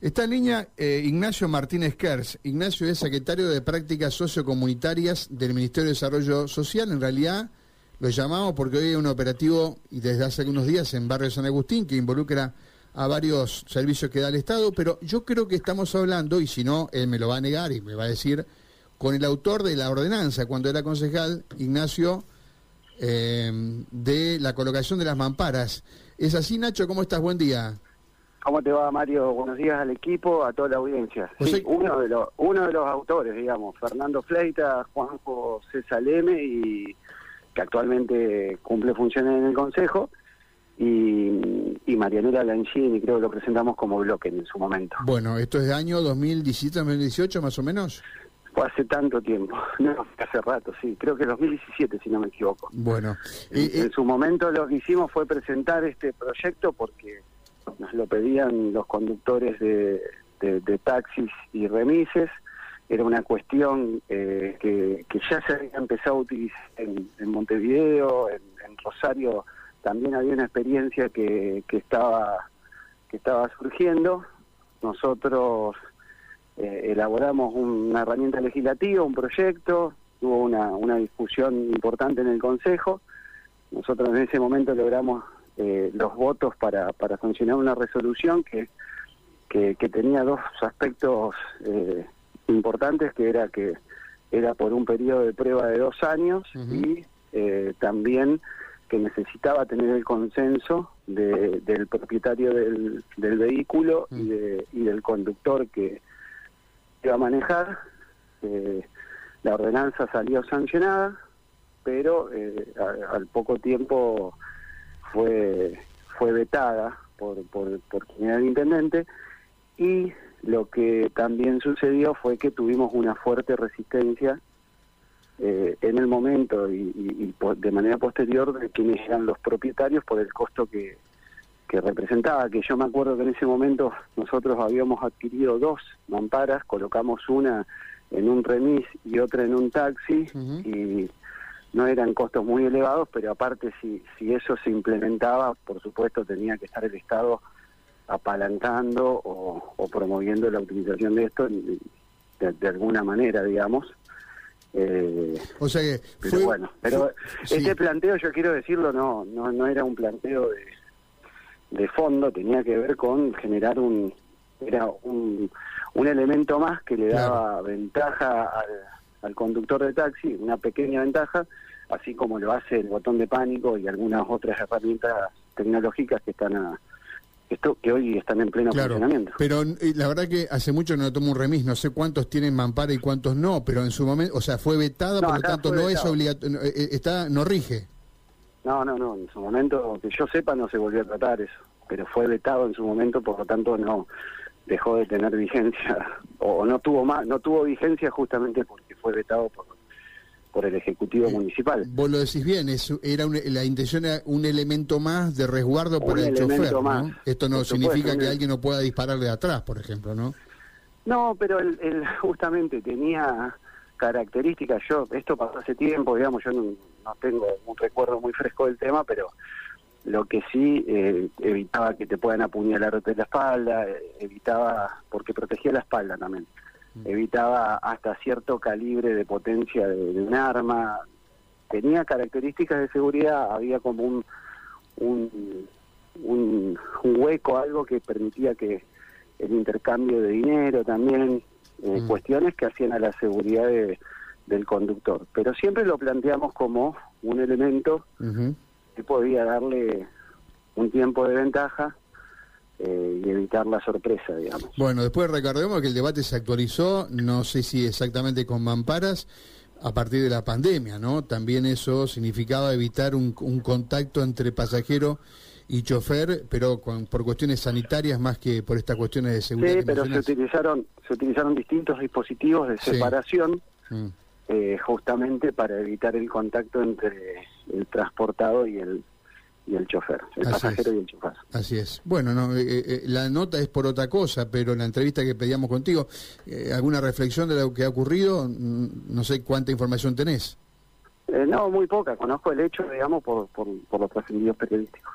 Está en línea eh, Ignacio Martínez Kers. Ignacio es secretario de Prácticas Sociocomunitarias del Ministerio de Desarrollo Social. En realidad lo llamamos porque hoy hay un operativo, y desde hace algunos días, en Barrio San Agustín, que involucra a varios servicios que da el Estado, pero yo creo que estamos hablando, y si no, él me lo va a negar y me va a decir, con el autor de la ordenanza, cuando era concejal, Ignacio, eh, de la colocación de las mamparas. ¿Es así, Nacho? ¿Cómo estás? Buen día. ¿Cómo te va, Mario? Buenos días al equipo, a toda la audiencia. Sí, uno de los uno de los autores, digamos, Fernando Fleita, Juanjo César Leme, y que actualmente cumple funciones en el Consejo, y, y Marianela Lanchini, creo que lo presentamos como bloque en su momento. Bueno, ¿esto es de año 2017-2018 más o menos? Fue hace tanto tiempo, no, hace rato, sí, creo que 2017 si no me equivoco. Bueno. en su momento lo que hicimos fue presentar este proyecto porque nos lo pedían los conductores de, taxis y remises. Era una cuestión eh, que, ya se había empezado a utilizar en, Montevideo, en, Rosario también había una experiencia que, estaba que estaba surgiendo. Nosotros eh, elaboramos una herramienta legislativa, un proyecto, hubo una, una discusión importante en el Consejo. Nosotros en ese momento logramos eh, los votos para, para sancionar una resolución que, que, tenía dos aspectos eh, importantes, que era que era por un periodo de prueba de dos años y eh, también que necesitaba tener el consenso del propietario del, del vehículo y, de, y del conductor que iba a manejar. la ordenanza salió sancionada, pero al poco tiempo fue fue vetada por, por, por quien era el intendente. Y lo que también sucedió fue que tuvimos una fuerte resistencia eh, en el momento y, de manera posterior de quienes eran los propietarios por el costo que, que representaba, que yo me acuerdo que en ese momento nosotros habíamos adquirido dos mamparas, colocamos una en un remis y otra en un taxi y no eran costos muy elevados, pero aparte si, si eso se implementaba, por supuesto tenía que estar el Estado apalancando o, promoviendo la utilización de esto de, alguna manera, digamos. Eh, o sea que pero bueno, pero este planteo yo quiero decirlo no no no era un planteo de, de fondo, tenía que ver con generar un era un, un elemento más que le daba ventaja al, al conductor de taxi, una pequeña ventaja, así como lo hace el botón de pánico y algunas otras herramientas tecnológicas que están a, esto que hoy están en pleno funcionamiento. Pero eh, la verdad que hace mucho no tomo un remis, no sé cuántos tienen mampara y cuántos no, pero en su momento, o sea, fue vetada, por lo tanto no es obligatorio, eh, eh, está, no rige. No, no, no, en su momento, que yo sepa, no se volvió a tratar eso, pero fue vetado en su momento, por lo tanto no dejó de tener vigencia, o no tuvo más, no tuvo vigencia justamente porque fue vetado por por el Ejecutivo Municipal. Vos lo decís bien, es, era la intención era un elemento más de resguardo por el chofer. Esto no significa que alguien no pueda disparar de atrás, por ejemplo, ¿no? No, pero él, justamente tenía características. Yo, esto pasó hace tiempo, digamos, yo no, tengo un recuerdo muy fresco del tema, pero lo que sí eh, evitaba que te puedan apuñalar de la espalda, eh, evitaba, porque protegía la espalda también evitaba hasta cierto calibre de potencia de, un arma, tenía características de seguridad, había como un, un, un, hueco, algo que permitía que el intercambio de dinero también, eh, mm. cuestiones que hacían a la seguridad del conductor. Pero siempre lo planteamos como un elemento que podía darle un tiempo de ventaja eh, y evitar la sorpresa, digamos. Bueno, después recordemos que el debate se actualizó, no sé si exactamente con mamparas, a partir de la pandemia, ¿no? También eso significaba evitar un, contacto entre pasajero y chofer, pero por cuestiones sanitarias más que por estas cuestiones de seguridad. Sí, pero se utilizaron, se utilizaron distintos dispositivos de separación. Mm. Eh, justamente para evitar el contacto entre el transportado y el y el chofer, el pasajero y el chofer. Así es. Bueno, no, eh, eh, eh, la nota es por otra cosa, pero en la entrevista que pedíamos contigo, ¿alguna reflexión de lo que ha ocurrido? Mm, no sé cuánta información tenés. no, muy poca. Conozco el hecho, digamos, por, por, por los trascendidos periodísticos.